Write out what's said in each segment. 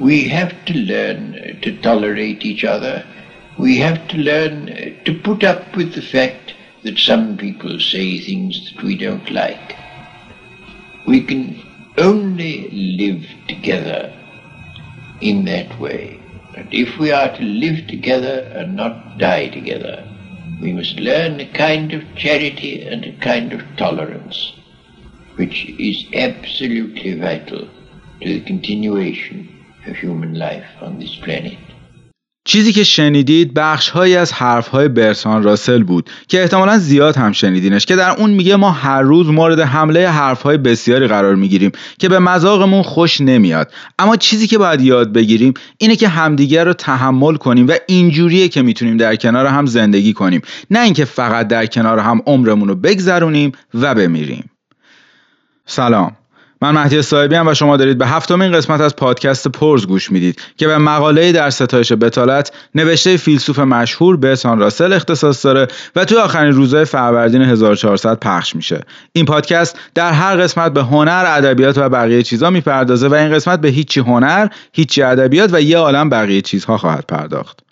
we have to learn to tolerate each other. We have to learn to put up with the fact that some people say things that we don't like. We can only live together in that way. And if we are to live together and not die together, we must learn a kind of charity and a kind of tolerance, which is absolutely vital to the continuation چیزی که شنیدید بخشهایی از حرفهای برسان راسل بود که احتمالا زیاد هم شنیدینش که در اون میگه ما هر روز مورد حمله حرفهای بسیاری قرار می‌گیریم که به مذاقمون خوش نمیاد. اما چیزی که باید یاد بگیریم اینه که همدیگر رو تحمل کنیم و اینجوریه که می‌تونیم در کنار هم زندگی کنیم. نه اینکه فقط در کنار هم عمرمون رو بگذرونیم و بمیریم. سلام. من مهدی صاحبی هم و شما دارید به هفتمین قسمت از پادکست پرز گوش می‌دید که به مقاله در ستایش بتالت نوشته فیلسوف مشهور بهسان راسل اختصاص داره و توی آخرین روزهای فروردین 1400 پخش میشه. این پادکست در هر قسمت به هنر ادبیات و بقیه چیزها می‌پردازه و این قسمت به هیچی هنر هیچی ادبیات و یه عالم بقیه چیزها خواهد پرداخت.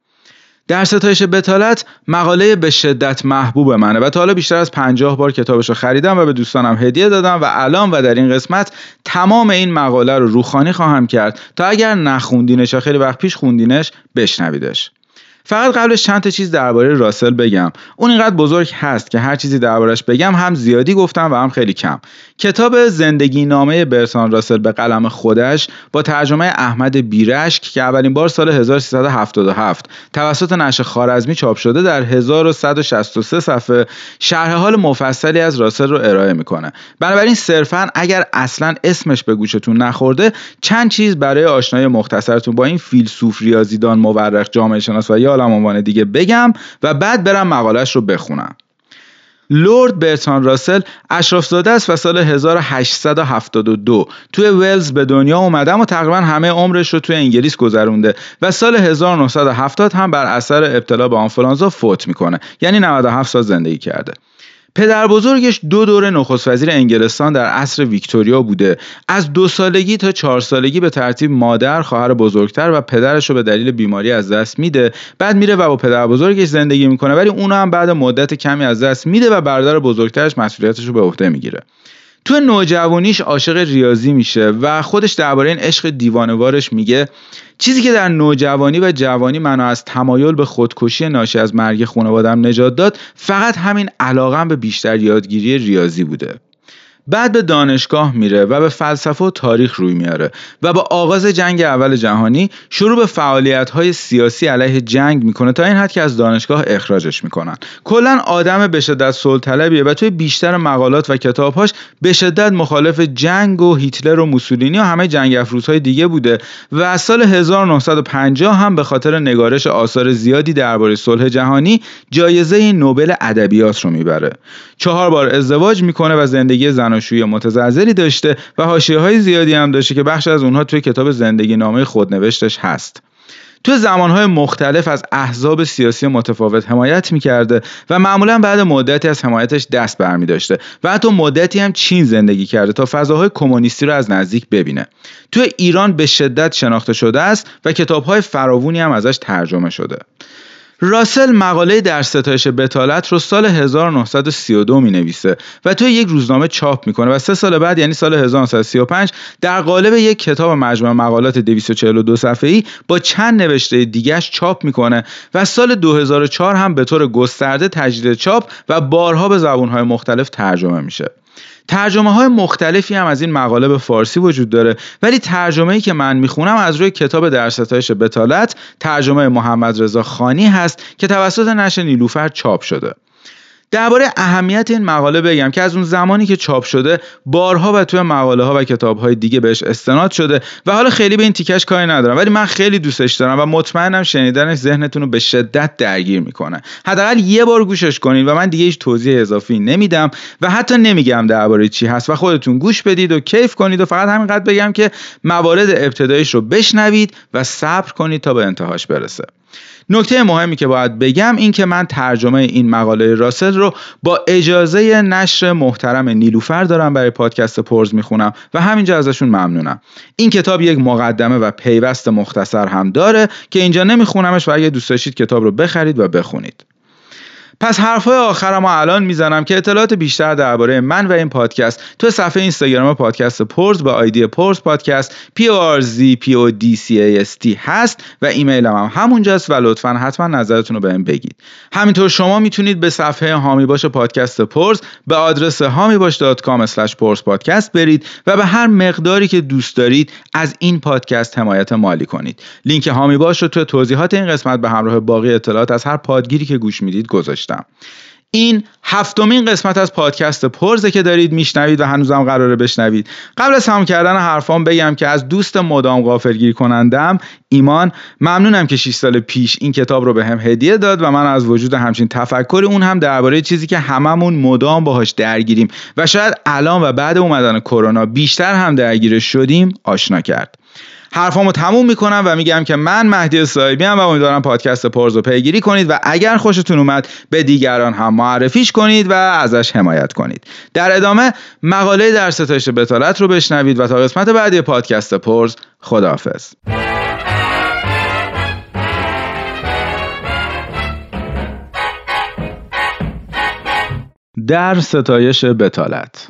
در ستایش بتالت مقاله به شدت محبوب منه و تا حالا بیشتر از پنجاه بار کتابش رو خریدم و به دوستانم هدیه دادم و الان و در این قسمت تمام این مقاله رو روخانی خواهم کرد. تا اگر نخوندینش یا خیلی وقت پیش خوندینش بشنویدش. فقط قبلش چند تا چیز درباره راسل بگم. اون اینقدر بزرگ هست که هر چیزی دربارش بگم هم زیادی گفتم و هم خیلی کم. کتاب زندگی نامه برسان راسل به قلم خودش با ترجمه احمد بیرشک که اولین بار سال 1377 توسط نشر خارزمی چاپ شده در 1163 صفحه شرح حال مفصلی از راسل رو ارائه می‌کنه. بنابراین صرفا اگر اصلا اسمش به گوشتون نخورده چند چیز برای آشنایی مختصرتون با این فیلسوف ریاضیدان مورخ جامعه شناس و یا عالم عنوان دیگه بگم و بعد برم مقالش رو بخونم. لورد برتان راسل اشرافزاده است و سال 1872 توی ولز به دنیا اومده و تقریبا همه عمرش رو توی انگلیس گذرونده و سال 1970 هم بر اثر ابتلا به آنفولانزا فوت می‌کنه. یعنی 97 سال زندگی کرده. پدر بزرگش دو دوره نخست وزیر انگلستان در عصر ویکتوریا بوده. از دو سالگی تا چهار سالگی به ترتیب مادر خواهر بزرگتر و پدرش رو به دلیل بیماری از دست میده. بعد میره و با پدر بزرگش زندگی می‌کنه ولی اونو هم بعد مدت کمی از دست میده و برادر بزرگترش مسئولیتش رو به عهده می‌گیره. تو نوجوانیش عاشق ریاضی میشه و خودش درباره این عشق دیوانوارش میگه. چیزی که در نوجوانی و جوانی منو از تمایل به خودکشی ناشی از مرگ خانوادم نجات داد فقط همین علاقم به بیشتر یادگیری ریاضی بوده. بعد به دانشگاه میره و به فلسفه و تاریخ روی میاره و با آغاز جنگ اول جهانی شروع به فعالیت های سیاسی علیه جنگ می‌کنه تا این حد که از دانشگاه اخراجش می‌کنن. کلا آدم به شدت طلبیه و توی بیشتر مقالات و کتابهاش به شدت مخالف جنگ و هیتلر و موسولینی و همه جنگ افروزهای دیگه بوده و از سال 1950 هم به خاطر نگارش آثار زیادی درباره صلح جهانی جایزه نوبل ادبیات رو می‌بره. چهار بار ازدواج می‌کنه و زندگی زن زناشویی متزلزلی داشته و حاشیه های زیادی هم داشته که بخش از اونها توی کتاب زندگی نامه خودنوشتش هست. تو زمانهای مختلف از احزاب سیاسی متفاوت حمایت می‌کرده و معمولا بعد مدتی از حمایتش دست برمی داشته و حتی مدتی هم چین زندگی کرده تا فضاهای کمونیستی رو از نزدیک ببینه. تو ایران به شدت شناخته شده است و کتابهای فراوونی هم ازش ترجمه شده. راسل مقاله در ستایش بتالت رو سال 1932 می نویسه و توی یک روزنامه چاپ می‌کنه و سه سال بعد یعنی سال 1935 در قالب یک کتاب مجموع مقالات 242 صفحه‌ای با چند نوشته دیگهش چاپ می‌کنه و سال 2004 هم به طور گسترده تجدید چاپ و بارها به زبونهای مختلف ترجمه میشه. ترجمه های مختلفی هم از این مقاله به فارسی وجود داره. ولی ترجمه ای که من می‌خونم از روی کتاب در ستایش بتالت ترجمه محمد رضا خانی هست که توسط نشر نیلوفر چاپ شده. درباره اهمیت این مقاله بگم که از اون زمانی که چاپ شده بارها و توی مقاله ها و کتاب های دیگه بهش استناد شده و حالا خیلی به این تیکش کاری ندارم. ولی من خیلی دوستش دارم و مطمئنم شنیدنش ذهنتون رو به شدت درگیر می‌کنه. حداقل یه بار گوشش کنید و من دیگه هیچ توضیح اضافی نمیدم و حتی نمیگم درباره چی هست و خودتون گوش بدید و کیف کنید و فقط همینقدر بگم که موارد ابتدایش رو بشنوید و صبر کنید تا به انتهاش برسه. نکته مهمی که باید بگم این که من ترجمه این مقاله راسل رو با اجازه نشر محترم نیلوفر دارم برای پادکست پرز می‌خونم و همینجا ازشون ممنونم. این کتاب یک مقدمه و پیوست مختصر هم داره که اینجا نمیخونمش و اگه دوست داشتید کتاب رو بخرید و بخونید. پس حرفای آخرم رو الان می‌زنم که اطلاعات بیشتر درباره من و این پادکست تو صفحه اینستاگرام پادکست پورز با آیدی پورز پادکست P O R Z P O D C A S T هست و ایمیلم هم همونجاست و لطفا حتما نظرتون رو بهم بگید. همینطور شما می‌تونید به صفحه هامی باش پادکست پورز به آدرس hamibash.com پورز پادکست برید و به هر مقداری که دوست دارید از این پادکست حمایت مالی کنید. لینک هامی باش رو تو توضیحات این قسمت به همراه باقی اطلاعات از هر پادگیری که گوش می‌دید گذاشتم این هفتمین قسمت از پادکست پرزه که دارید میشنوید و هنوزم قراره بشنوید. قبل از تمام کردن حرفام بگم که از دوست مدام غافلگیر کنندم ایمان ممنونم که 6 سال پیش این کتاب رو به هم هدیه داد و من از وجود همچین تفکر اون هم درباره چیزی که هممون مدام باهاش درگیریم و شاید الان و بعد اومدن کرونا بیشتر هم درگیر شدیم آشنا کرد. حرفامو تموم می‌کنم و میگم که من مهدی صاحبی و امیدوارم پادکست پرز رو پیگیری کنید و اگر خوشتون اومد به دیگران هم معرفیش کنید و ازش حمایت کنید. در ادامه مقاله در ستایش بتالت رو بشنوید و تا قسمت بعدی پادکست پرز خداحافظ. در ستایش بتالت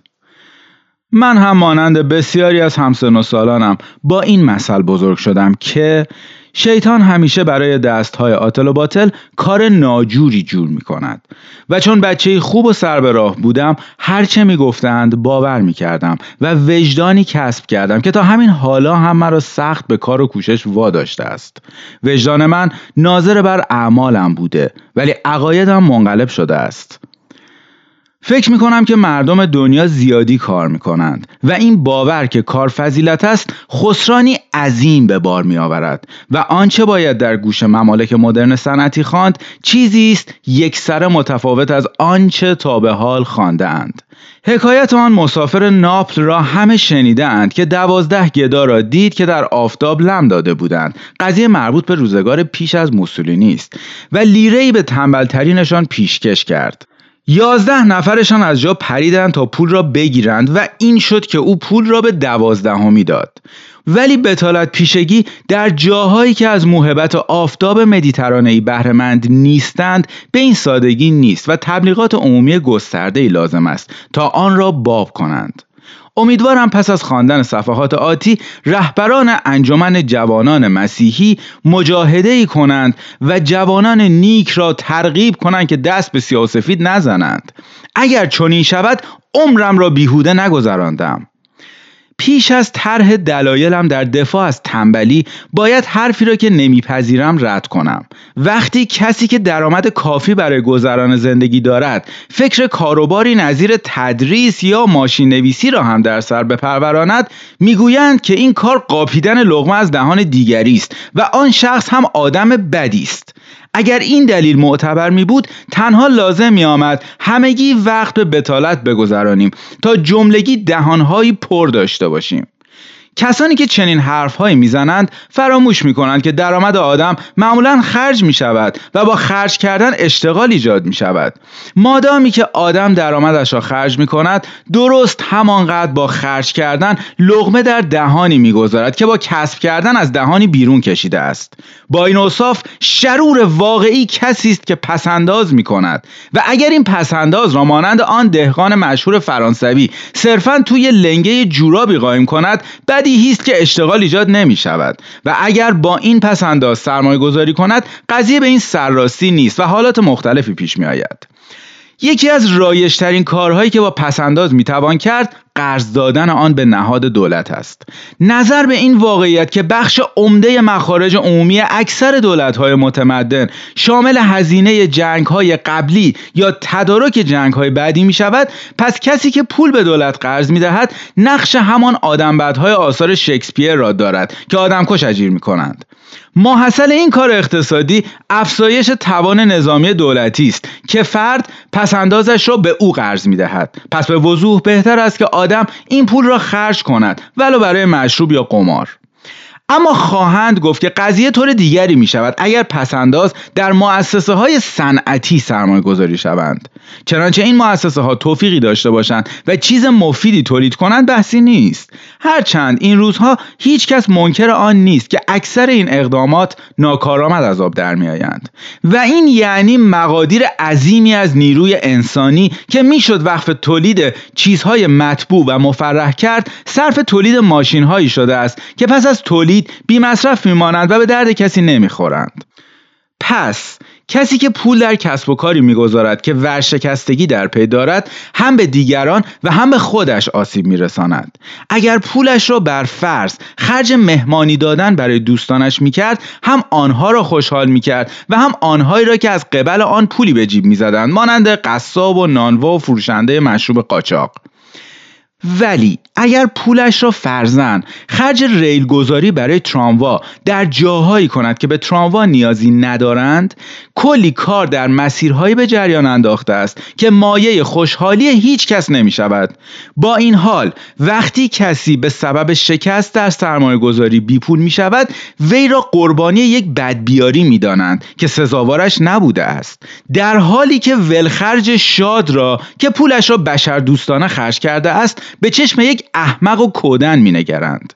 من هم مانند بسیاری از همسن و سالانم با این مثل بزرگ شدم که شیطان همیشه برای دستهای آتل و باطل کار ناجوری جور می کند و چون بچه خوب و سر به راه بودم هرچه می گفتند باور می کردم و وجدانی کسب کردم که تا همین حالا هم مرا سخت به کار و کوشش واداشته است. وجدان من ناظر بر اعمالم بوده ولی عقایدم منقلب شده است. فکر می کنم که مردم دنیا زیادی کار می کنند و این باور که کار فضیلت است خسرانی عظیم به بار می آورد و آنچه باید در گوش ممالک مدرن صنعتی خواند چیزی است یک سر متفاوت از آنچه تا به حال خوانده اند حکایت آن مسافر ناپل را همه شنیده اند که دوازده گدا را دید که در آفتاب لم داده بودند. قضیه مربوط به روزگار پیش از موسولینی است و لیره به تنبلترینشان پیشکش کرد. یازده نفرشان از جا پریدند تا پول را بگیرند و این شد که او پول را به دوازدهمی داد. ولی بتالت پیشگی در جاهایی که از موهبت آفتاب مدیترانه‌ای بهرهمند نیستند به این سادگی نیست و تبلیغات عمومی گسترده لازم است تا آن را باب کنند. امیدوارم پس از خواندن صفحات آتی رهبران انجمن جوانان مسیحی مجاهده ای کنند و جوانان نیک را ترغیب کنند که دست به سیاسفید نزنند. اگر چنین شود عمرم را بیهوده نگذراندم. پیش از طرح دلایلم در دفاع از تنبلی باید حرفی را که نمیپذیرم رد کنم. وقتی کسی که درآمد کافی برای گذران زندگی دارد فکر کاروباری نظیر تدریس یا ماشین نویسی را هم در سر بپروراند می‌گویند که این کار قاپیدن لغمه از دهان دیگری است و آن شخص هم آدم بدی است. اگر این دلیل معتبر می بود تنها لازم می آمد همگی وقت به بتالت بگذرانیم تا جملگی دهانهایی پر داشته باشیم. کسانی که چنین حرفهایی می‌زنند فراموش می‌کنند که درآمد آدم معمولا خرج می شود و با خرج کردن اشتغال ایجاد می شود مادامی که آدم درآمدش را خرج می کند درست همانقدر با خرج کردن لغمه در دهانی می‌گذارد که با کسب کردن از دهانی بیرون کشیده است. با این اوصاف شرور واقعی کسی است که پسنداز می کند و اگر این پسنداز را مانند آن دهقان مشهور فرانسوی صرفا توی لنگه جورابی قایم کند بدیهی است که اشتغال ایجاد نمی شود و اگر با این پسنداز سرمایه گذاری کند قضیه به این سرراستی نیست و حالات مختلفی پیش می آید یکی از رایشترین کارهایی که با پسنداز می‌توان کرد قرض دادن آن به نهاد دولت است. نظر به این واقعیت که بخش عمده مخارج عمومی اکثر دولت‌های متمدن شامل هزینه جنگ‌های قبلی یا تدارک جنگ‌های بعدی می شود پس کسی که پول به دولت قرض می دهد نقش همان آدمبدهای آثار شکسپیر را دارد که آدمکش اجیر می کنند ماحصل این کار اقتصادی افزایش توان نظامی دولتی است که فرد پسندازش را به او قرض می دهد پس به وضوح بهتر است که آدم این پول را خرج کند ولو برای مشروب یا قمار. اما خواهند گفت که قضیه طور دیگری می شود اگر پسنداز در مؤسسه های صنعتی سرمایه گذاری شوند. چنانچه این مؤسسه ها توفیقی داشته باشند و چیز مفیدی تولید کنند بحثی نیست. هرچند این روزها هیچ کس منکر آن نیست که اکثر این اقدامات ناکارآمد از آب در میآیند. و این یعنی مقادیر عظیمی از نیروی انسانی که می‌شد وقف تولید چیزهای مطبوع و مفرح کرد صرف تولید ماشین هایی شده است که پس از تولید بی مصرف میمانند و به درد کسی نمی‌خورند. پس کسی که پول در کسب و کاری می‌گذارد که ورشکستگی در پی دارد هم به دیگران و هم به خودش آسیب میرساند. اگر پولش را بر فرض خرج مهمانی دادن برای دوستانش می‌کرد هم آنها را خوشحال می‌کرد و هم آنهایی را که از قبل آن پولی به جیب می‌زدند مانند قصاب و نانوا و فروشنده مشروب قاچاق. ولی اگر پولش را فرزن خرج ریل گذاری برای تراموا در جاهایی کند که به تراموا نیازی ندارند کلی کار در مسیرهایی به جریان انداخته است که مایه خوشحالی هیچ کس نمی شود. با این حال وقتی کسی به سبب شکست در سرمایه گذاری بی پول می شود وی را قربانی یک بدبیاری می دانند که سزاوارش نبوده است. در حالی که ولخرج شاد را که پولش را بشر دوستانه خرج کرده است به چشم یک احمق و کودن مینگرند.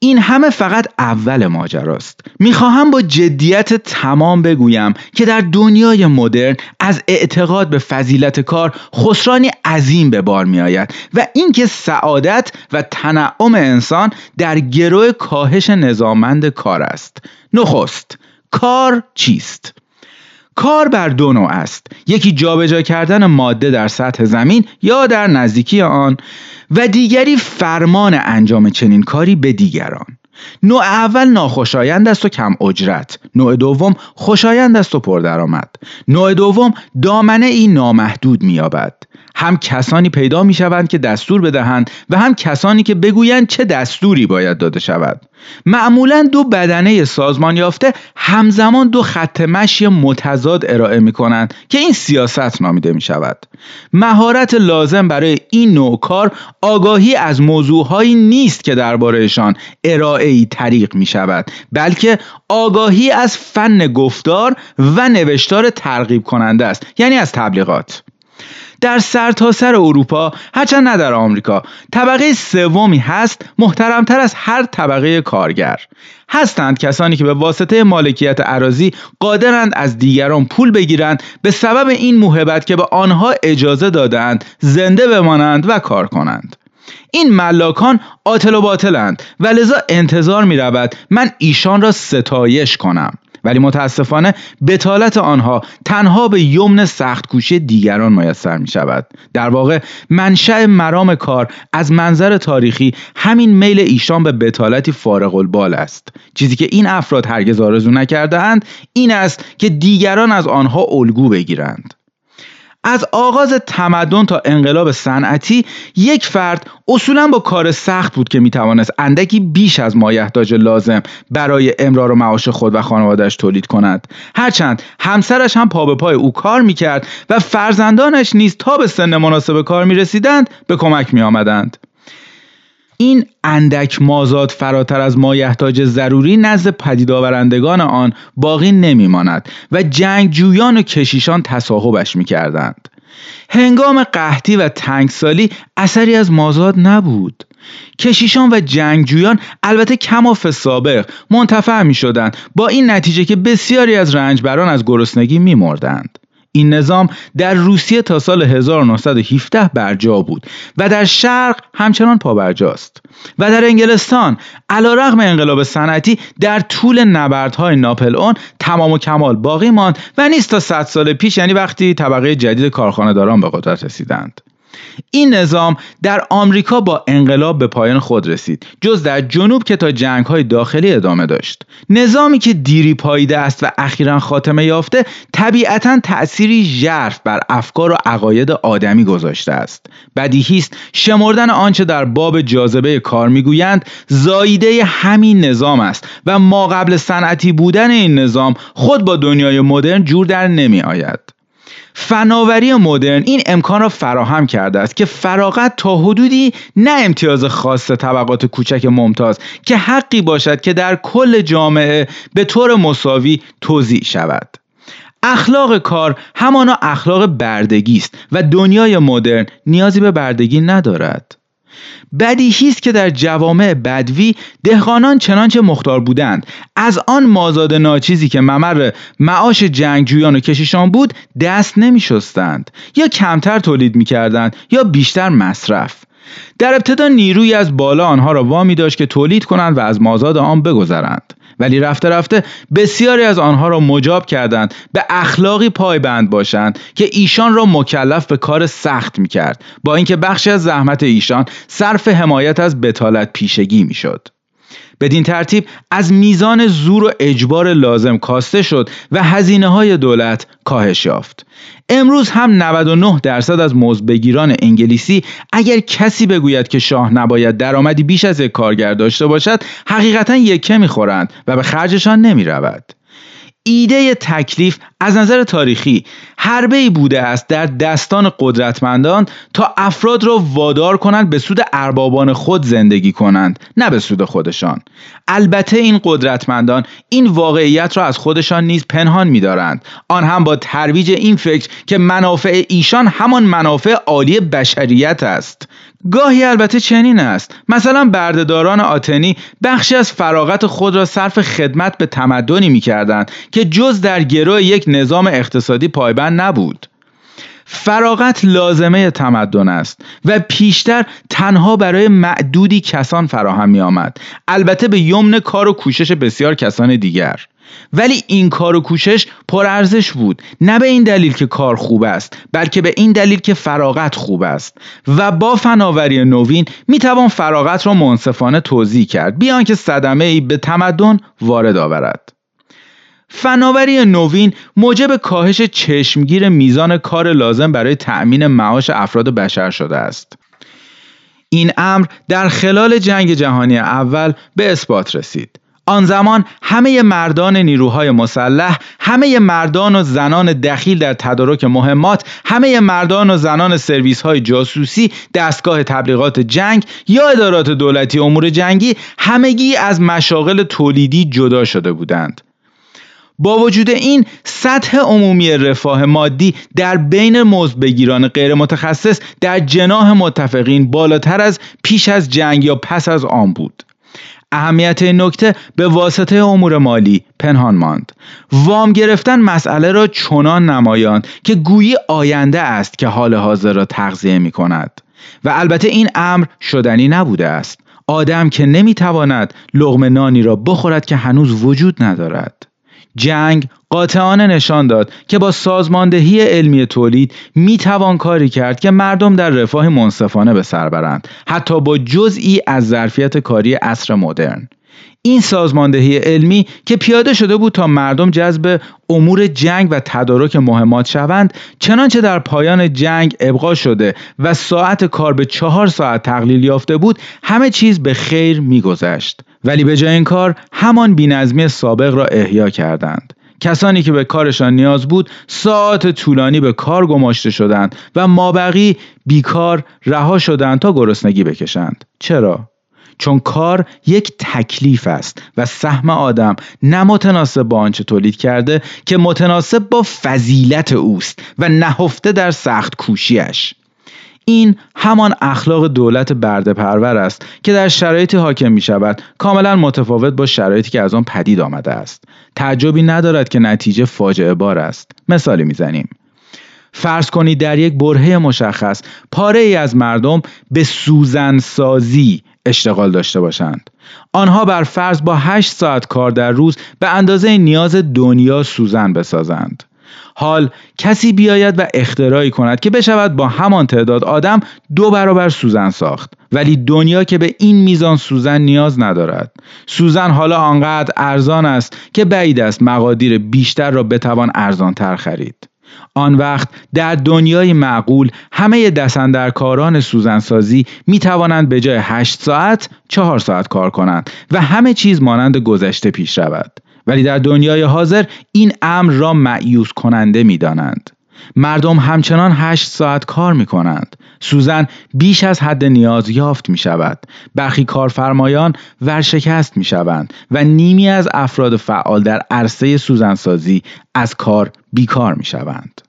این همه فقط اول ماجراست. می‌خواهم با جدیت تمام بگویم که در دنیای مدرن از اعتقاد به فضیلت کار خسرانی عظیم به بار میآید و اینکه سعادت و تنعم انسان در گروه کاهش نظامند کار است. نخست کار چیست؟ کار بر دو نوع است. یکی جابجا کردن ماده در سطح زمین یا در نزدیکی آن و دیگری فرمان انجام چنین کاری به دیگران. نوع اول ناخوشایند است و کم اجرت. نوع دوم خوشایند است و پردرآمد. نوع دوم دامنه ای نامحدود مییابد. هم کسانی پیدا می شوند که دستور بدهند و هم کسانی که بگویند چه دستوری باید داده شود. معمولا دو بدنه سازمان یافته همزمان دو خط مشی متضاد ارائه می کنند که این سیاست نامیده می شود. مهارت لازم برای این نوع کار آگاهی از موضوعهایی نیست که دربارهشان ارائه ای طریق می شود بلکه آگاهی از فن گفتار و نوشتار ترغیب کننده است یعنی از تبلیغات. در سرتاسر سر اروپا هرچند نه در آمریکا. طبقه سومی هست محترمتر از هر طبقه کارگر. هستند کسانی که به واسطه مالکیت عراضی قادرند از دیگران پول بگیرند به سبب این موهبت که به آنها اجازه دادند زنده بمانند و کار کنند. این ملاکان عاطل و باطلند و لذا انتظار می رود من ایشان را ستایش کنم. ولی متاسفانه بتالت آنها تنها به یمن سخت کوشی دیگران میسر می شود در واقع منشأ مرام کار از منظر تاریخی همین میل ایشان به بتالتی فارغ البال است. چیزی که این افراد هرگز آرزو نکرده اند این است که دیگران از آنها الگو بگیرند. از آغاز تمدن تا انقلاب صنعتی یک فرد اصولا با کار سخت بود که می‌توانست اندکی بیش از مایحتاج لازم برای امرار و معاش خود و خانوادهش تولید کند. هرچند همسرش هم پا به پای او کار می‌کرد و فرزندانش نیز تا به سن مناسب کار می‌رسیدند به کمک میآمدند. این اندک مازاد فراتر از مایحتاج ضروری نزد پدید آورندگان آن باقی نمیماند و جنگجویان و کشیشان تصاحبش می‌کردند هنگام قحطی و تنگسالی اثری از مازاد نبود کشیشان و جنگجویان البته کماف سابق منتفع می شدند با این نتیجه که بسیاری از رنجبران از گرسنگی می مردند. این نظام در روسیه تا سال 1917 برجا بود و در شرق همچنان پابرجاست و در انگلستان علا رغم انقلاب صنعتی در طول نبردهای ناپل اون تمام و کمال باقی ماند و نیست تا 100 سال پیش یعنی وقتی طبقه جدید کارخانهداران به قدرت رسیدند. این نظام در آمریکا با انقلاب به پایان خود رسید جز در جنوب که تا جنگ های داخلی ادامه داشت. نظامی که دیری پاییده است و اخیرا خاتمه یافته طبیعتا تأثیری ژرف بر افکار و عقاید آدمی گذاشته است. بدیهی است شمردن آنچه در باب جاذبه کار می‌گویند زاییده همین نظام است و ما قبل صنعتی بودن این نظام خود با دنیای مدرن جور در نمی آید فناوری مدرن این امکان را فراهم کرده است که فراغت تا حدودی نه امتیاز خاص طبقات کوچک ممتاز که حقی باشد که در کل جامعه به طور مساوی توضیح شود. اخلاق کار همانا اخلاق بردگی است و دنیای مدرن نیازی به بردگی ندارد. بدیهی است که در جوامع بدوی دهقانان چنانچه مختار بودند. از آن مازاد ناچیزی که ممر معاش جنگجویان و کشیشان بود دست نمی شستند یا کمتر تولید می کردند یا بیشتر مصرف. در ابتدا نیروی از بالا آنها را وامی داشت که تولید کنند و از مازاد آن بگذرند. ولی رفته رفته بسیاری از آنها را مجاب کردند به اخلاقی پایبند باشند که ایشان را مکلف به کار سخت می کرد با اینکه بخشی از زحمت ایشان صرف حمایت از بتالت پیشگی می شد. بدین ترتیب از میزان زور و اجبار لازم کاسته شد و هزینه های دولت کاهش یافت امروز هم 99 درصد از مزدبگیران انگلیسی اگر کسی بگوید که شاه نباید درآمدی بیش از یک کارگر داشته باشد حقیقتا یکه می‌خورند و به خرجشان نمی رود. ایده تکلیف از نظر تاریخی حربه بوده است در دستان قدرتمندان تا افراد را وادار کنند به سود اربابان خود زندگی کنند نه به سود خودشان. البته این قدرتمندان این واقعیت را از خودشان نیز پنهان می‌دارند. آن هم با ترویج این فکر که منافع ایشان همان منافع عالی بشریت است. گاهی البته چنین است. مثلا بردهداران آتنی بخشی از فراغت خود را صرف خدمت به تمدنی می‌کردند که جز در گروه یک نظام اقتصادی پایبند نبود. فراغت لازمه تمدن است و پیشتر تنها برای معدودی کسان فراهم می آمد البته به یمن کار و کوشش بسیار کسان دیگر. ولی این کار و کوشش پرارزش بود. نه به این دلیل که کار خوب است بلکه به این دلیل که فراغت خوب است. و با فناوری نوین می‌توان فراغت را منصفانه توضیح کرد. بیان که صدمه ای به تمدن وارد آورد. فناوری نوین موجب کاهش چشمگیر میزان کار لازم برای تأمین معاش افراد بشر شده است. این امر در خلال جنگ جهانی اول به اثبات رسید. آن زمان همه مردان نیروهای مسلح همه مردان و زنان دخیل در تدارک مهمات همه مردان و زنان سرویس های جاسوسی دستگاه تبلیغات جنگ یا ادارات دولتی امور جنگی همگی از مشاغل تولیدی جدا شده بودند. با وجود این سطح عمومی رفاه مادی در بین مزدبگیران غیر متخصص در جناح متفقین بالاتر از پیش از جنگ یا پس از آن بود. اهمیت این نکته به واسطه امور مالی پنهان ماند. وام گرفتن مسئله را چنان نمایاند که گویی آینده است که حال حاضر را تغذیه می کند و البته این امر شدنی نبوده است. آدم که نمی‌تواند لغم نانی را بخورد که هنوز وجود ندارد. جنگ قاطعانه نشان داد که با سازماندهی علمی تولید می توان کاری کرد که مردم در رفاه منصفانه به سر برند حتی با جزئی از ظرفیت کاری عصر مدرن. این سازماندهی علمی که پیاده شده بود تا مردم جذب امور جنگ و تدارک مهمات شوند چنانچه در پایان جنگ ابقا شده و ساعت کار به چهار ساعت تقلیل یافته بود همه چیز به خیر میگذشت. ولی به جای این کار همان بینظمی سابق را احیا کردند. کسانی که به کارشان نیاز بود ساعت طولانی به کار گماشته شدند و مابقی بیکار رها شدند تا گرسنگی بکشند. چرا؟ چون کار یک تکلیف است و سهم آدم نه متناسب با آنچه تولید کرده که متناسب با فضیلت اوست و نهفته در سخت کوشیش. این همان اخلاق دولت برده پرور است که در شرایطی حاکم می شود کاملا متفاوت با شرایطی که از آن پدید آمده است. تعجبی ندارد که نتیجه فاجعه بار است. مثالی می‌زنیم. فرض کنید در یک برهه مشخص پاره ای از مردم به سوزن سازی اشتغال داشته باشند. آنها بر فرض با 8 ساعت کار در روز به اندازه نیاز دنیا سوزن بسازند. حال کسی بیاید و اختراعی کند که بشود با همان تعداد آدم دو برابر سوزن ساخت. ولی دنیا که به این میزان سوزن نیاز ندارد. سوزن حالا آنقدر ارزان است که بعید است مقادیر بیشتر را بتوان ارزانتر خرید. آن وقت در دنیای معقول همه دستندرکاران سوزنسازی می توانند به جای 8 ساعت 4 ساعت کار کنند و همه چیز مانند گذشته پیش رود ولی در دنیای حاضر این امر را معیوس کننده می دانند. مردم همچنان هشت ساعت کار می کنند. سوزن بیش از حد نیاز یافت می شود. برخی کارفرمایان ورشکست می شوند و نیمی از افراد فعال در عرصه سوزنسازی از کار بیکار می شوند.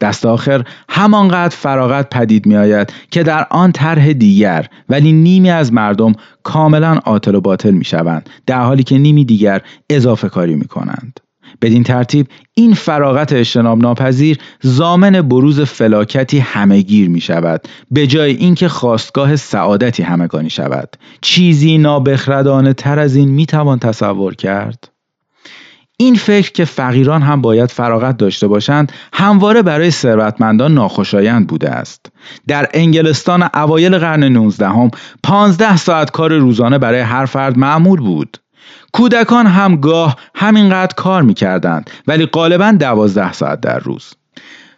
دست آخر همانقدر فراغت پدید می آید که در آن طرح دیگر ولی نیمی از مردم کاملا عاطل و باطل می شوند در حالی که نیمی دیگر اضافه کاری می کنند. بدین ترتیب این فراغت اجتناب ناپذیر زامن بروز فلاکتی همهگیر می شود به جای اینکه خواستگاه سعادتی همگانی شود. چیزی نابخردانه تر از این می توان تصور کرد. این فکر که فقیران هم باید فراغت داشته باشند همواره برای ثروتمندان ناخوشایند بوده است. در انگلستان اوایل قرن 19 هم 15 ساعت کار روزانه برای هر فرد معمول بود. کودکان هم گاه همینقدر کار می‌کردند ولی غالبا دوازده ساعت در روز.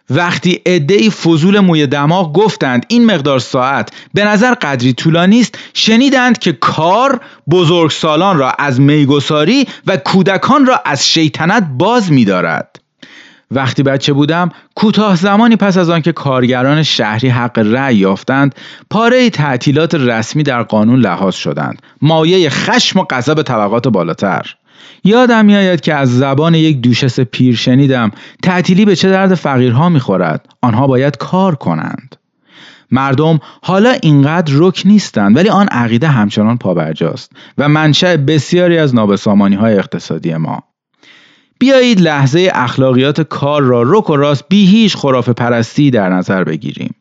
وقتی عدهای فضول موی دماغ گفتند این مقدار ساعت به نظر قدری طولانی است شنیدند که کار بزرگسالان را از میگساری و کودکان را از شیطنت باز می‌دارد. وقتی بچه بودم کوتاه زمانی پس از آنکه کارگران شهری حق رأی یافتند پاره تعطیلات رسمی در قانون لحاظ شدند. مایه خشم و غضب طبقات بالاتر. یادم میآید که از زبان یک دوشس پیر شنیدم تعطیلی به چه درد فقیرها می‌خورد. آنها باید کار کنند. مردم حالا اینقدر رک نیستند ولی آن عقیده همچنان پابرجاست و منشأ بسیاری از نابسامانی های اقتصادی ما. بیایید لحظه اخلاقیات کار را رک و راست بی هیچ خراف پرستی در نظر بگیریم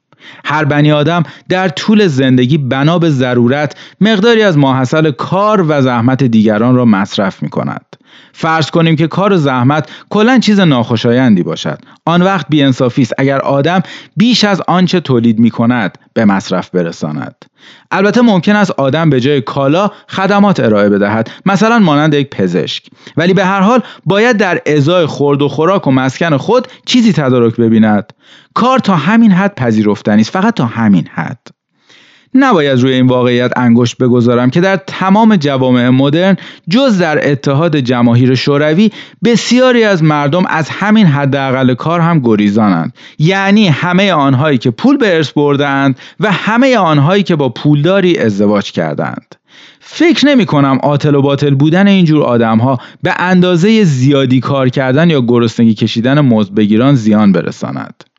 هر بنی آدم در طول زندگی بنا به ضرورت مقداری از ماحصل کار و زحمت دیگران را مصرف می کند. فرض کنیم که کار و زحمت کلا چیز ناخوشایندی باشد. آن وقت بیانصافی است. اگر آدم بیش از آنچه تولید می کند به مصرف برساند. البته ممکن است آدم به جای کالا خدمات ارائه بدهد مثلا مانند یک پزشک. ولی به هر حال باید در ازای خورد و خوراک و مسکن خود چیزی تدارک ببیند. کار تا همین حد پذیرفتنی است. فقط تا همین حد. نباید روی این واقعیت انگشت بگذارم که در تمام جوامع مدرن جز در اتحاد جماهیر شوروی بسیاری از مردم از همین حداقل کار هم گریزانند. یعنی همه آنهایی که پول به ارث بردند و همه آنهایی که با پولداری ازدواج کردند فکر نمی کنم آتل و باطل بودن اینجور آدم ها به اندازه زیادی کار کردن یا گرسنگی کشیدن مزد بگیران زیان برساند.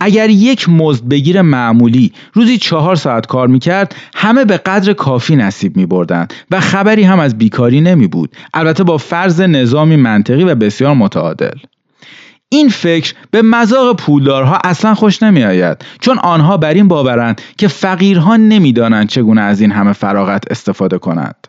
اگر یک مزد بگیر معمولی روزی چهار ساعت کار می‌کرد همه به قدر کافی نصیب می بردن و خبری هم از بیکاری نمی بود البته با فرض نظامی منطقی و بسیار متعادل. این فکر به مذاق پولدارها اصلا خوش نمی آید چون آنها بر این باورند که فقیرها نمی‌دانند چگونه از این همه فراغت استفاده کنند.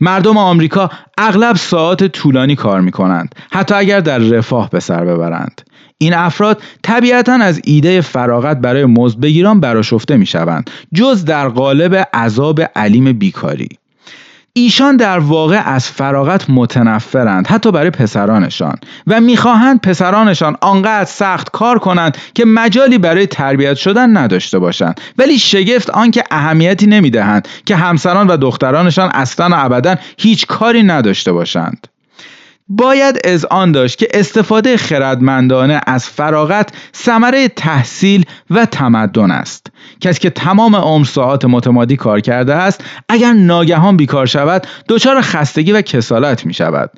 مردم آمریکا اغلب ساعت طولانی کار می کنند حتی اگر در رفاه به سر ببرند. این افراد طبیعتا از ایده فراغت برای مزد بگیران براشفته می شوند جز در قالب عذاب علیم بیکاری. ایشان در واقع از فراغت متنفرند حتی برای پسرانشان و می‌خواهند پسرانشان آنقدر سخت کار کنند که مجالی برای تربیت شدن نداشته باشند. ولی شگفت آنکه اهمیتی نمی‌دهند که همسران و دخترانشان اصلا و ابدا هیچ کاری نداشته باشند. باید از آن داشت که استفاده خردمندانه از فراغت ثمره تحصیل و تمدن است. کسی که تمام عمر ساعات متمادی کار کرده است اگر ناگهان بیکار شود دچار خستگی و کسالت می شود.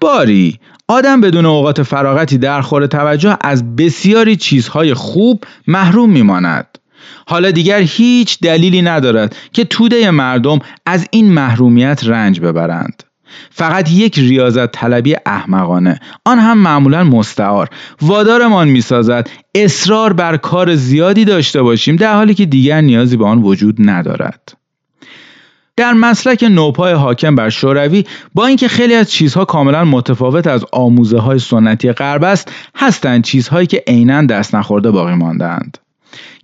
باری آدم بدون اوقات فراغتی در خور توجه از بسیاری چیزهای خوب محروم میماند حالا دیگر هیچ دلیلی ندارد که توده مردم از این محرومیت رنج ببرند. فقط یک ریاضت طلبی احمقانه. آن هم معمولا مستعار. وادارمان می‌سازد. اصرار بر کار زیادی داشته باشیم در حالی که دیگر نیازی به آن وجود ندارد. در مسلک نوپای حاکم بر شوروی با اینکه خیلی از چیزها کاملا متفاوت از آموزه های سنتی غرب است هستند چیزهایی که عینا دست نخورده باقی ماندند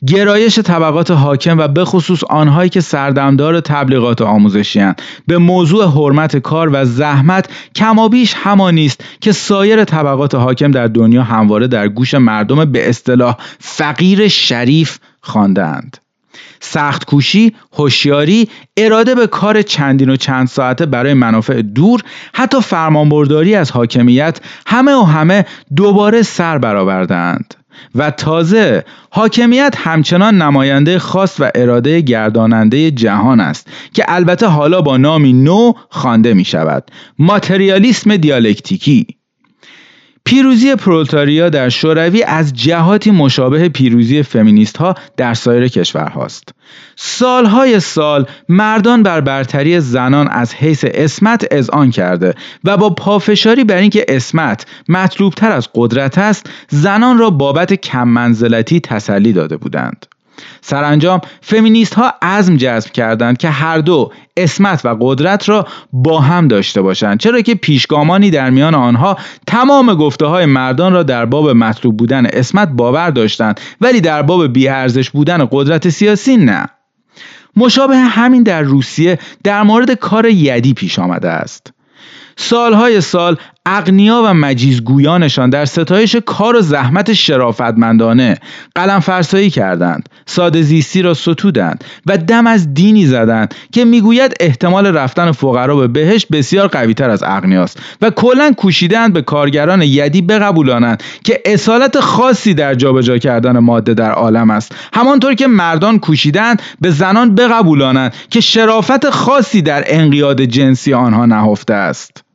گرایش طبقات حاکم و به خصوص آنهایی که سردمدار تبلیغات آموزشی هستند به موضوع حرمت کار و زحمت کمابیش همانی است که سایر طبقات حاکم در دنیا همواره در گوش مردم به اصطلاح فقیر شریف خواندهاند. سخت کوشی، هوشیاری، اراده به کار چندین و چند ساعته برای منافع دور، حتی فرمانبرداری از حاکمیت همه و همه دوباره سر برآوردهاند. و تازه حاکمیت همچنان نماینده خاص و اراده گرداننده جهان است که البته حالا با نامی نو خوانده می شود ماتریالیسم دیالکتیکی پیروزی پرولتاریا در شوروی از جهاتی مشابه پیروزی فمینیست ها در سایر کشورهاست. سالهای سال مردان بر برتری زنان از حیث اسمت اذعان کرده و با پافشاری بر اینکه اسمت مطلوبتر از قدرت است زنان را بابت کم منزلتی تسلی داده بودند. سرانجام فمینیست ها عزم جذب کردند که هر دو اسمت و قدرت را با هم داشته باشند چرا که پیشگامانی در میان آنها تمام گفته های مردان را در باب مطلوب بودن اسمت باور داشتند ولی در باب بیارزش بودن قدرت سیاسی نه. مشابه همین در روسیه در مورد کار یدی پیش آمده است. سالهای سال اغنیا و مجیزگویانشان در ستایش کار و زحمت شرافتمندانه قلم فرسایی کردند ساده زیستی را ستودند و دم از دینی زدند که می‌گوید احتمال رفتن فقرا به بهشت بسیار قویتر از اغنیاست و کلا کوشیدند به کارگران یدی بقبولانند که اصالت خاصی در جابجا کردن ماده در عالم است. همانطور که مردان کوشیدند به زنان بقبولانند که شرافت خاصی در انقیاد جنسی آنها نهفته است.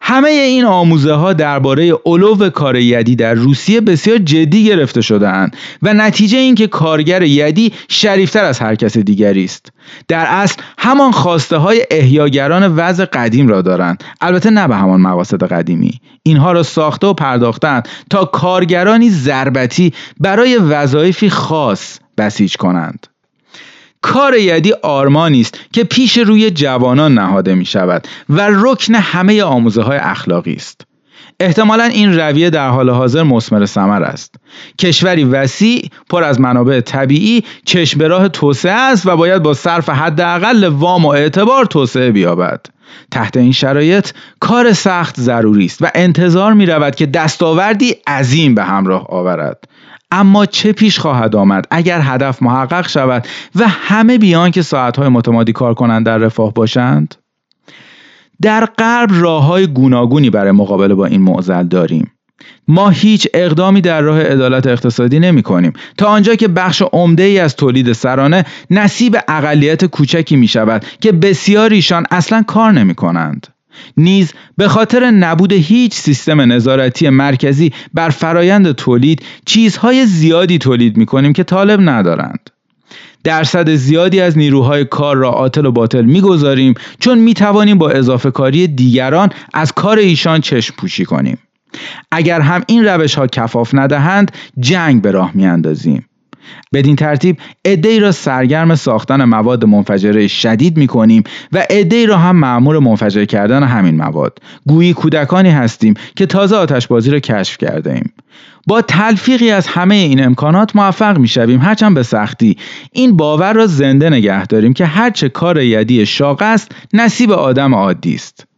همه این آموزه ها درباره علو کار یدی در روسیه بسیار جدی گرفته شدهاند و نتیجه این که کارگر یدی شریفتر از هر کس دیگری است. در اصل همان خواسته های احیاگران وضع قدیم را دارند. البته نه به همان مقاصد قدیمی. اینها را ساخته و پرداختند تا کارگرانی ضربتی برای وظایفی خاص بسیج کنند. کار یدی آرمانی است که پیش روی جوانان نهاده می شود و رکن همه آموزه های اخلاقی است. احتمالا این رویه در حال حاضر مسمر ثمر است. کشوری وسیع پر از منابع طبیعی چشم به راه توسعه است و باید با صرف حداقل وام و اعتبار توسعه بیابد. تحت این شرایط کار سخت ضروری است و انتظار می رود که دستاوردی عظیم به همراه آورد. اما چه پیش خواهد آمد اگر هدف محقق شود و همه بیان که ساعتهای متمادی کار کنند در رفاه باشند؟ در غرب راه های گوناگونی برای مقابله با این معضل داریم. ما هیچ اقدامی در راه عدالت اقتصادی نمی کنیم تا آنجا که بخش عمده ای از تولید سرانه نصیب اقلیت کوچکی می شود که بسیاریشان اصلا کار نمی کنند. نیز به خاطر نبود هیچ سیستم نظارتی مرکزی بر فرایند تولید چیزهای زیادی تولید می کنیم که طالب ندارند. درصد زیادی از نیروهای کار را عاطل و باطل می‌گذاریم چون می توانیم با اضافه کاری دیگران از کار ایشان چشم پوشی کنیم. اگر هم این روش ها کفاف ندهند جنگ به راه می اندازیم. بدین ترتیب ای را سرگرم ساختن مواد منفجره شدید می کنیم و ای را هم معمور منفجر کردن همین مواد. گویی کودکانی هستیم که تازه آتشبازی را کشف کرده ایم با تلفیقی از همه این امکانات موفق می شویم هرچند به سختی. این باور را زنده نگه داریم که هرچه کار یدی شاق است نصیب آدم عادی است.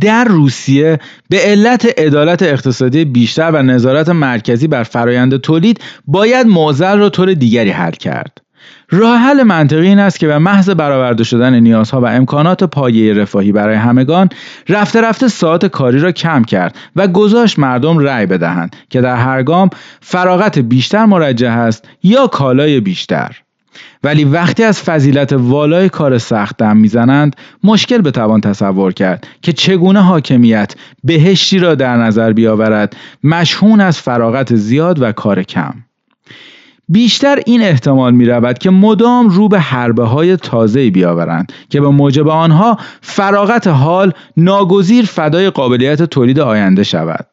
در روسیه به علت عدالت اقتصادی بیشتر و نظارت مرکزی بر فرایند تولید باید معضل را طور دیگری حل کرد. راه حل منطقی این است که به محض برآورده شدن نیازها و امکانات پایه رفاهی برای همگان رفته رفته ساعت کاری را کم کرد و گذاشت مردم رأی بدهند که در هر گام فراغت بیشتر مرجح است یا کالای بیشتر. ولی وقتی از فضیلت والای کار سخت دم می‌زنند مشکل بتوان تصور کرد که چگونه حاکمیت بهشتی را در نظر بیاورد مشهون از فراغت زیاد و کار کم بیشتر این احتمال می رود که مدام رو به حربه های تازه بیاورند که به موجب آنها فراغت حال ناگزیر فدای قابلیت تولید آینده شود.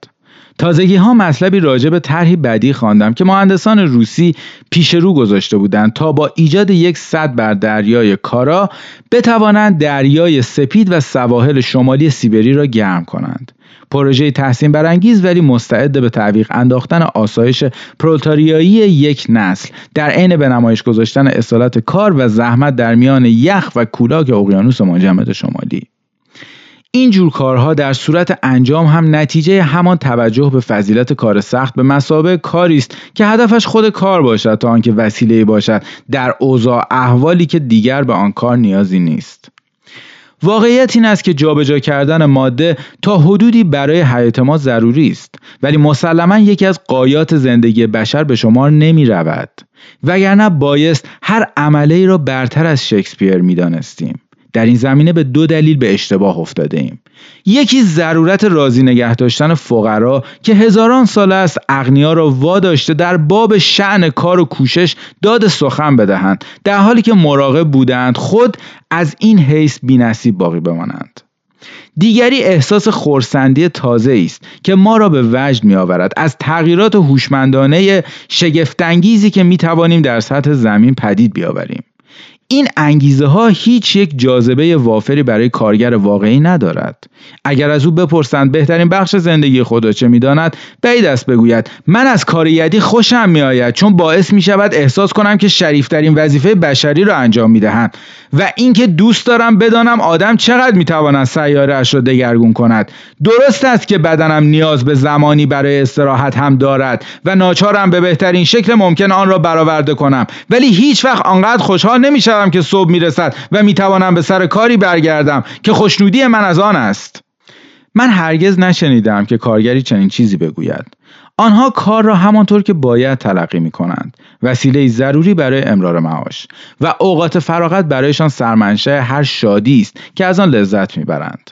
تازگی ها مطلبی راجع به طرحی بدی خواندم که مهندسان روسی پیش رو گذاشته بودند تا با ایجاد یک صد بر دریای کارا بتوانند دریای سپید و سواحل شمالی سیبری را گرم کنند. پروژه تحسین برانگیز ولی مستعد به تعویق انداختن آسایش پرولتاریایی یک نسل در عین به نمایش گذاشتن اصالت کار و زحمت در میان یخ و کولاک اقیانوس مجمد شمالی این جور کارها در صورت انجام هم نتیجه همان توجه به فضیلت کار سخت به مسابه کاری است که هدفش خود کار باشد تا آنکه وسیله باشد در اوضاع احوالی که دیگر به آن کار نیازی نیست واقعیت این است که جابجا کردن ماده تا حدودی برای حیات ما ضروری است ولی مسلما یکی از قایات زندگی بشر به شمار نمی رود وگرنه بایست هر عمله ای را برتر از شکسپیر می دانستیم. در این زمینه به دو دلیل به اشتباه افتاده ایم. یکی ضرورت راضی نگه داشتن فقرا که هزاران سال است اغنیا را واداشته در باب شعن کار و کوشش داد سخن بدهند در حالی که مراقب بودند خود از این حیث بینصیب باقی بمانند. دیگری احساس خورسندی تازه است که ما را به وجد می آورد از تغییرات هوشمندانه شگفتانگیزی که می توانیم در سطح زمین پدید بیاوریم. این انگیزه ها هیچ یک جاذبه وافری برای کارگر واقعی ندارد. اگر از او بپرسند بهترین بخش زندگی خود را چه می‌داند بعید است بگوید من از کار یدی خوشم میآید چون باعث می شود احساس کنم که شریفترین وظیفه بشری را انجام می دهم و اینکه دوست دارم بدانم آدم چقدر می تواند سیاره اش را دگرگون کند. درست است که بدنم نیاز به زمانی برای استراحت هم دارد و ناچارم به بهترین شکل ممکن آن را برآورده کنم ولی هیچ وقت آنقدر خوشحال نمی که صبح می‌رسد و می‌توانم به سر کاری برگردم که خوشنودی من از آن است. من هرگز نشنیدم که کارگری چنین چیزی بگوید. آنها کار را همانطور که باید تلقی می کنند وسیله ضروری برای امرار معاش و اوقات فراغت برایشان سرمنشه هر شادی است که از آن لذت می‌برند.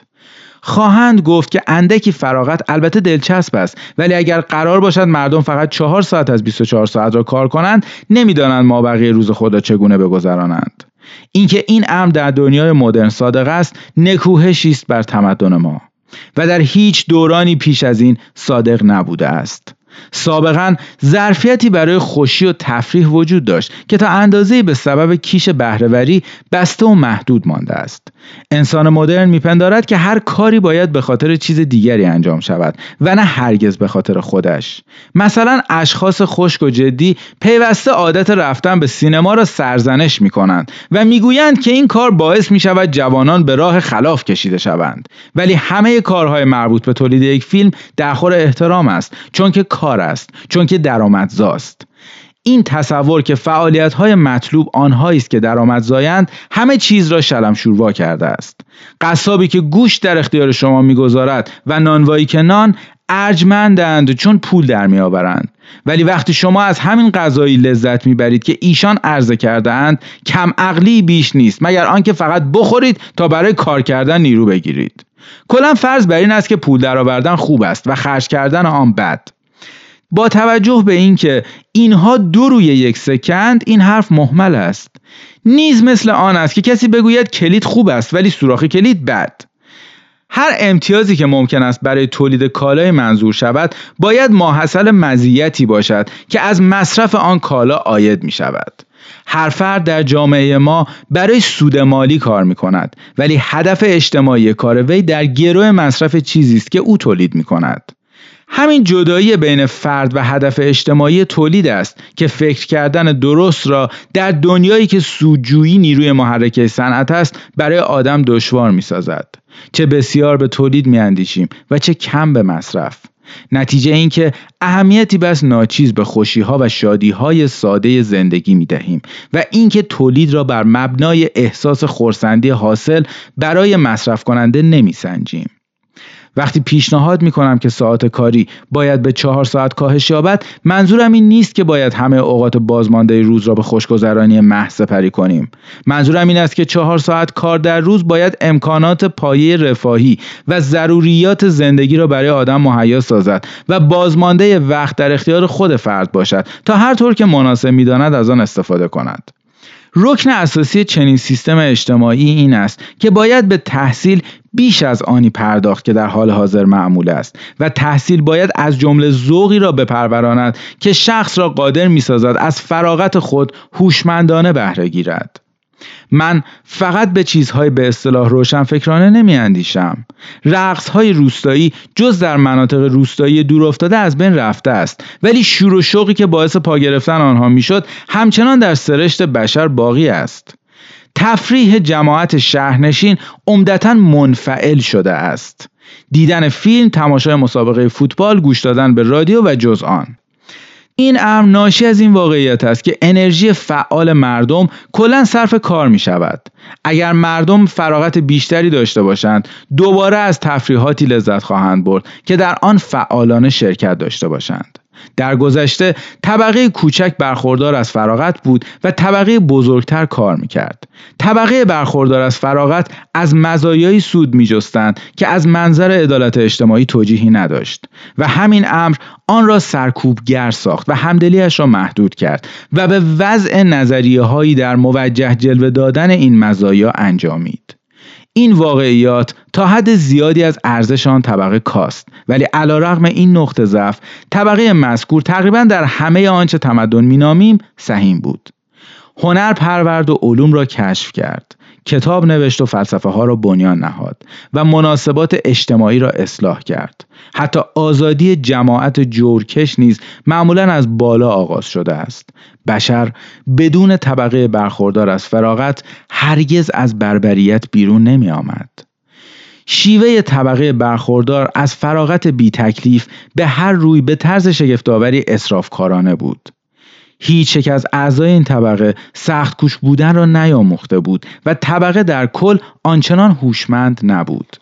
خواهند گفت که اندکی فراغت البته دلچسب است ولی اگر قرار باشد مردم فقط چهار ساعت از 24 ساعت را کار کنند نمی‌دانند ما بقیه روز خود را چگونه بگذرانند. اینکه این امر در دنیای مدرن صادق است نکوهشی است بر تمدن ما. و در هیچ دورانی پیش از این صادق نبوده است. سابقا ظرفیتی برای خوشی و تفریح وجود داشت که تا اندازه به سبب کیش بهرهوری بسته و محدود مانده است. انسان مدرن میپندارد که هر کاری باید به خاطر چیز دیگری انجام شود و نه هرگز به خاطر خودش. مثلا اشخاص خشک و جدی پیوسته عادت رفتن به سینما را سرزنش می کنند و می‌گویند که این کار باعث می شود جوانان به راه خلاف کشیده شوند. ولی همه کارهای مربوط به تولید یک فیلم در خور احترام است چون که کار است چون که درآمدزاست. این تصور که فعالیت های مطلوب آنهایی است که درآمدزایند همه چیز را شلم شوروا کرده است. قصابی که گوشت در اختیار شما می‌گذارد و نانوایی که نان ارجمندند چون پول در میآورند. ولی وقتی شما از همین غذایی لذت می‌برید که ایشان عرضه کرده اند کم عقلی بیش نیست مگر آنکه فقط بخورید تا برای کار کردن نیرو بگیرید. کلا فرض بر این است که پول درآوردن خوب است و خرج کردن آن بد. با توجه به اینکه اینها دو روی یک سکند این حرف محمل است. نیز مثل آن است که کسی بگوید کلید خوب است ولی سوراخ کلید بد. هر امتیازی که ممکن است برای تولید کالای منظور شود باید ماحصل مزیتی باشد که از مصرف آن کالا آید می شود. هر فرد در جامعه ما برای سود مالی کار می کند ولی هدف اجتماعی کار وی در گروه مصرف چیزی است که او تولید می کند. همین جدایی بین فرد و هدف اجتماعی تولید است که فکر کردن درست را در دنیایی که سوجویی نیروی محرکه صنعت است برای آدم دشوار می سازد. چه بسیار به تولید می اندیشیم و چه کم به مصرف. نتیجه این که اهمیتی بس ناچیز به خوشیها و شادیهای ساده زندگی می دهیم و اینکه تولید را بر مبنای احساس خورسندی حاصل برای مصرف کننده نمی سنجیم. وقتی پیشنهاد می کنم که ساعت کاری باید به چهار ساعت کاهش یابد منظورم این نیست که باید همه اوقات بازمانده روز را به خوشگذرانی محض پری کنیم. منظورم این است که چهار ساعت کار در روز باید امکانات پایه رفاهی و ضروریات زندگی را برای آدم مهیا سازد و بازمانده وقت در اختیار خود فرد باشد تا هر طور که مناسب می‌داند از آن استفاده کند. رکن اساسی چنین سیستم اجتماعی این است که باید به تحصیل بیش از آنی پرداخت که در حال حاضر معمول است و تحصیل باید از جمله ذوقی را بپروراند که شخص را قادر می‌سازد از فراغت خود هوشمندانه بهره گیرد. من فقط به چیزهای به اصطلاح روشن فکرانه نمی اندیشم رقص های روستایی جز در مناطق روستایی دور افتاده از بین رفته است. ولی شور و شوقی که باعث پا گرفتن آنها می‌شد همچنان در سرشت بشر باقی است. تفریح جماعت شهرنشین عمدتا منفعل شده است. دیدن فیلم تماشای مسابقه فوتبال گوش دادن به رادیو و جز آن. این امر ناشی از این واقعیت است که انرژی فعال مردم کلا صرف کار می شود. اگر مردم فراغت بیشتری داشته باشند دوباره از تفریحاتی لذت خواهند برد که در آن فعالانه شرکت داشته باشند. در گذشته طبقه کوچک برخوردار از فراغت بود و طبقه بزرگتر کار می‌کرد. طبقه برخوردار از فراغت از مزایایی سود میجستند که از منظر عدالت اجتماعی توجیهی نداشت و همین امر آن را سرکوبگر ساخت و همدلیش را محدود کرد و به وضع نظریه هایی در موجه جلوه دادن این مزایا انجامید. این واقعیات تا حد زیادی از ارزش آن طبقه کاست. ولی علیرغم این نقطه ضعف طبقه مذکور تقریبا در همه آنچه تمدن مینامیم سهیم بود. هنر پرورد و علوم را کشف کرد. کتاب نوشت و فلسفه ها را بنیان نهاد و مناسبات اجتماعی را اصلاح کرد حتی آزادی جماعت جورکش نیز معمولا از بالا آغاز شده است بشر بدون طبقه برخوردار از فراغت هرگز از بربریت بیرون نمی آمد. شیوه طبقه برخوردار از فراغت بی تکلیف به هر روی به طرز شگفتآوری اصرافکارانه بود. هیچ یک از اعضای این طبقه سخت کوش بودن را نیاموخته بود و طبقه در کل آنچنان هوشمند نبود.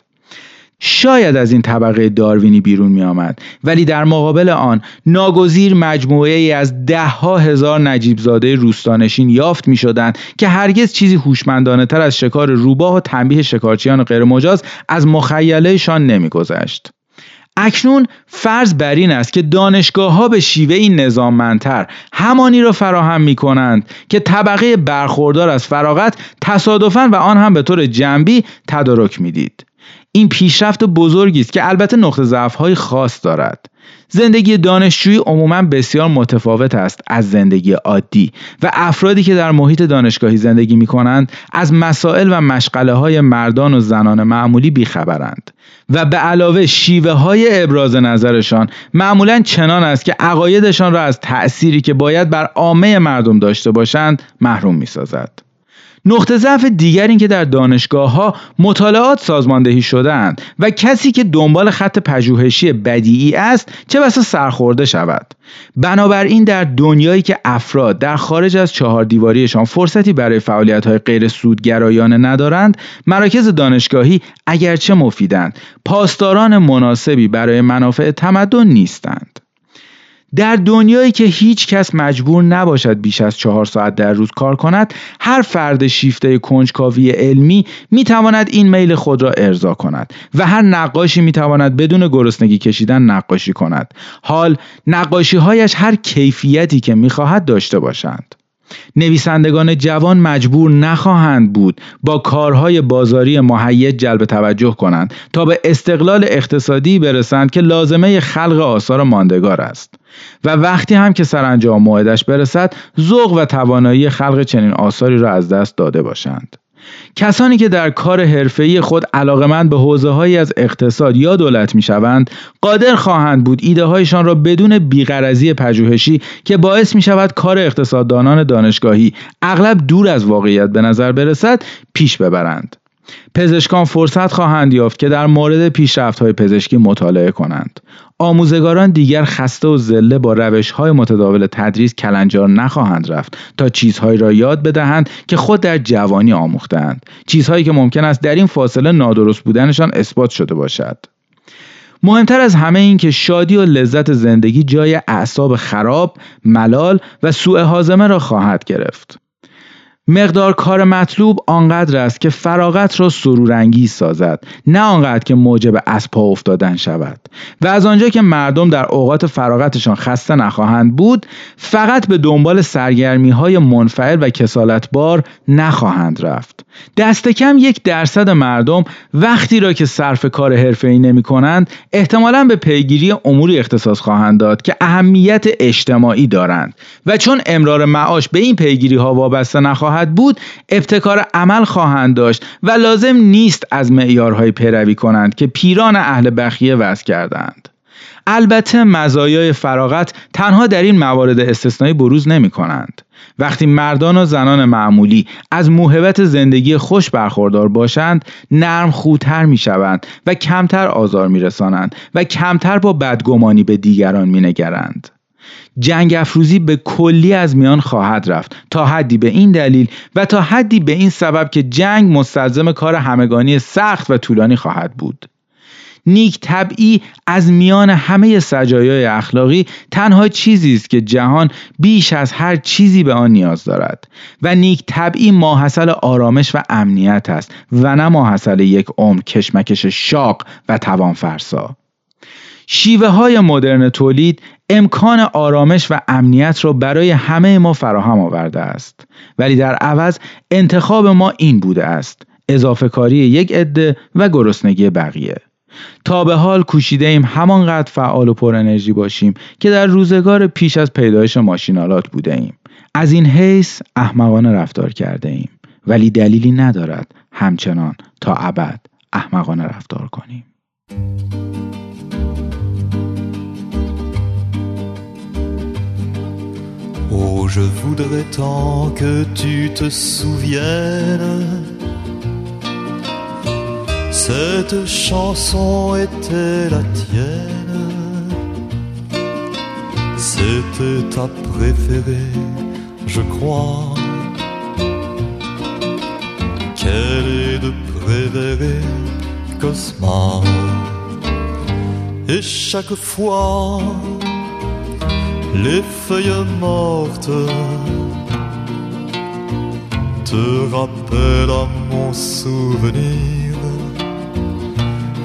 شاید از این طبقه داروینی بیرون می آمد ولی در مقابل آن ناگزیر مجموعه ای از ده ها هزار نجیب زاده روستانشین یافت می شدند که هرگز چیزی هوشمندانه تر از شکار روباه و تنبیه شکارچیان غیرمجاز از مخیلهشان نمی گذشت. اکنون فرض بر این است که دانشگاه ها به شیوه این نظاممندتر همانی را فراهم می کنند که طبقه برخوردار از فراغت تصادفاً و آن هم به طور جنبی تدارک می‌دید. این پیشرفت بزرگی است که البته نقطه ضعف های خاص دارد زندگی دانشجویی عموما بسیار متفاوت است از زندگی عادی و افرادی که در محیط دانشگاهی زندگی می کنند از مسائل و مشغله های مردان و زنان معمولی بیخبرند و به علاوه شیوه های ابراز نظرشان معمولا چنان است که عقایدشان را از تأثیری که باید بر عامه مردم داشته باشند محروم می سازد. نقطه ضعف دیگر این که در دانشگاه ها مطالعات سازماندهی شدهاند و کسی که دنبال خط پژوهشی بدیعی است چه بسا سرخورده شود. بنابراین در دنیایی که افراد در خارج از چهار دیواریشان فرصتی برای فعالیت های غیر سودگرایانه ندارند مراکز دانشگاهی اگرچه مفیدند پاسداران مناسبی برای منافع تمدن نیستند. در دنیایی که هیچ کس مجبور نباشد بیش از چهار ساعت در روز کار کند هر فرد شیفته کنجکاوی علمی می تواند این میل خود را ارضا کند و هر نقاشی می تواند بدون گرسنگی کشیدن نقاشی کند. حال نقاشی هایش هر کیفیتی که می خواهد داشته باشند. نویسندگان جوان مجبور نخواهند بود با کارهای بازاری محید جلب توجه کنند تا به استقلال اقتصادی برسند که لازمه خلق آثار ماندگار است. و وقتی هم که سرانجام موعدش برسد ذوق و توانایی خلق چنین آثاری را از دست داده باشند. کسانی که در کار حرفه‌ای خود علاقمند به حوزه هایی از اقتصاد یا دولت می‌شوند قادر خواهند بود ایده هایشان را بدون بیغرضی پژوهشی که باعث می شود کار اقتصاددانان دانشگاهی اغلب دور از واقعیت به نظر برسد پیش ببرند. پزشکان فرصت خواهند یافت که در مورد پیشرفت های پزشکی مطالعه کنند. آموزگاران دیگر خسته و زله با روش های متداول تدریس کلنجار نخواهند رفت تا چیزهایی را یاد بدهند که خود در جوانی آموختند چیزهایی که ممکن است در این فاصله نادرست بودنشان اثبات شده باشد. مهمتر از همه این که شادی و لذت زندگی جای اعصاب خراب، ملال و سوء حازمه را خواهد گرفت. مقدار کار مطلوب آنقدر است که فراغت را سرورانگیز سازد نه آنقدر که موجب از پا افتادن شود. و از آنجا که مردم در اوقات فراغتشان خسته نخواهند بود فقط به دنبال سرگرمی های منفعل و کسالتبار نخواهند رفت. دست کم یک درصد مردم وقتی را که صرف کار حرفه‌ای نمی کنند احتمالا به پیگیری اموری اختصاص خواهند داد که اهمیت اجتماعی دارند. و چون امرار معاش به این پیگیری ها وابسته نخواهد بود ابتکار عمل خواهند داشت و لازم نیست از معیارهای پیروی کنند که پیران اهل بخیه وضع کردند البته مزایای فراغت تنها در این موارد استثنایی بروز نمی کنند. وقتی مردان و زنان معمولی از موهبت زندگی خوش برخوردار باشند نرم خودتر می شوند و کمتر آزار می رسانند و کمتر با بدگمانی به دیگران می نگرند. جنگ افروزی به کلی از میان خواهد رفت. تا حدی به این دلیل و تا حدی به این سبب که جنگ مستلزم کار همگانی سخت و طولانی خواهد بود. نیک طبعی از میان همه سجایای اخلاقی تنها چیزی است که جهان بیش از هر چیزی به آن نیاز دارد و نیک طبعی ماحصل آرامش و امنیت است و نه ماحصل یک عمر کشمکش شاق و توانفرسا. شیوه های مدرن تولید امکان آرامش و امنیت را برای همه ما فراهم آورده است. ولی در عوض انتخاب ما این بوده است. اضافه کاری یک عده و گرسنگی بقیه. تا به حال کوشیده ایم همانقدر فعال و پر انرژی باشیم که در روزگار پیش از پیدایش ماشینالات بوده ایم. از این حیث احمقانه رفتار کرده ایم. ولی دلیلی ندارد همچنان تا ابد احمقانه رفتار کنیم. Oh, je voudrais tant que tu te souviennes. Cette chanson était la tienne. C'était ta préférée, je crois. Quelle est de préférée, Cosma. Et chaque fois les feuilles mortes te rappellent à mon souvenir,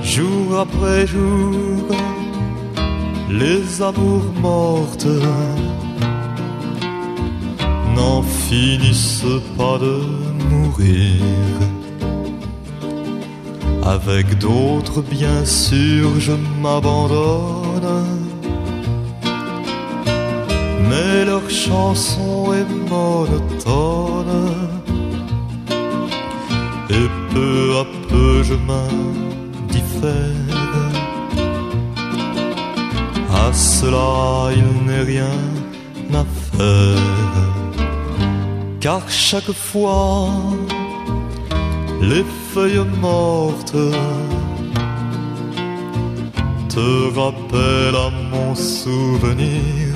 jour après jour, les amours mortes n'en finissent pas de mourir. Avec d'autres, bien sûr, je m'abandonne mais leur chanson est monotone. Et peu à peu je m'indiffère. À cela il n'est rien à faire. Car chaque fois les feuilles mortes te rappellent à mon souvenir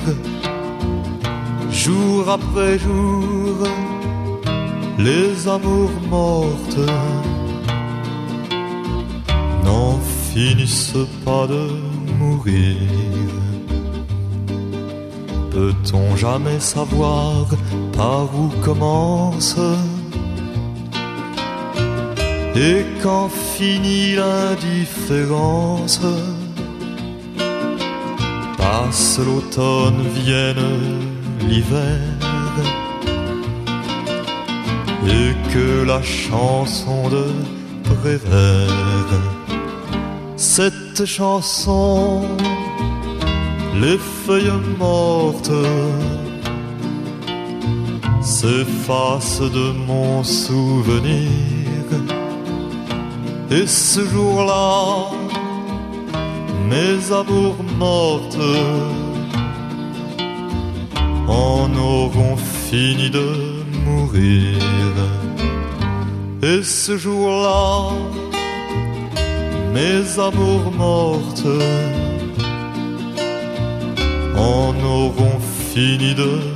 jour après jour, les amours mortes n'en finissent pas de mourir. Peut-on jamais savoir par où commence et quand finit l'indifférence? Passe l'automne, vienne l'hiver et que la chanson de Prévert, cette chanson, les feuilles mortes s'effacent de mon souvenir. Et ce jour-là, mes amours mortes en auront fini de mourir. Et ce jour-là, mes amours mortes en auront fini de.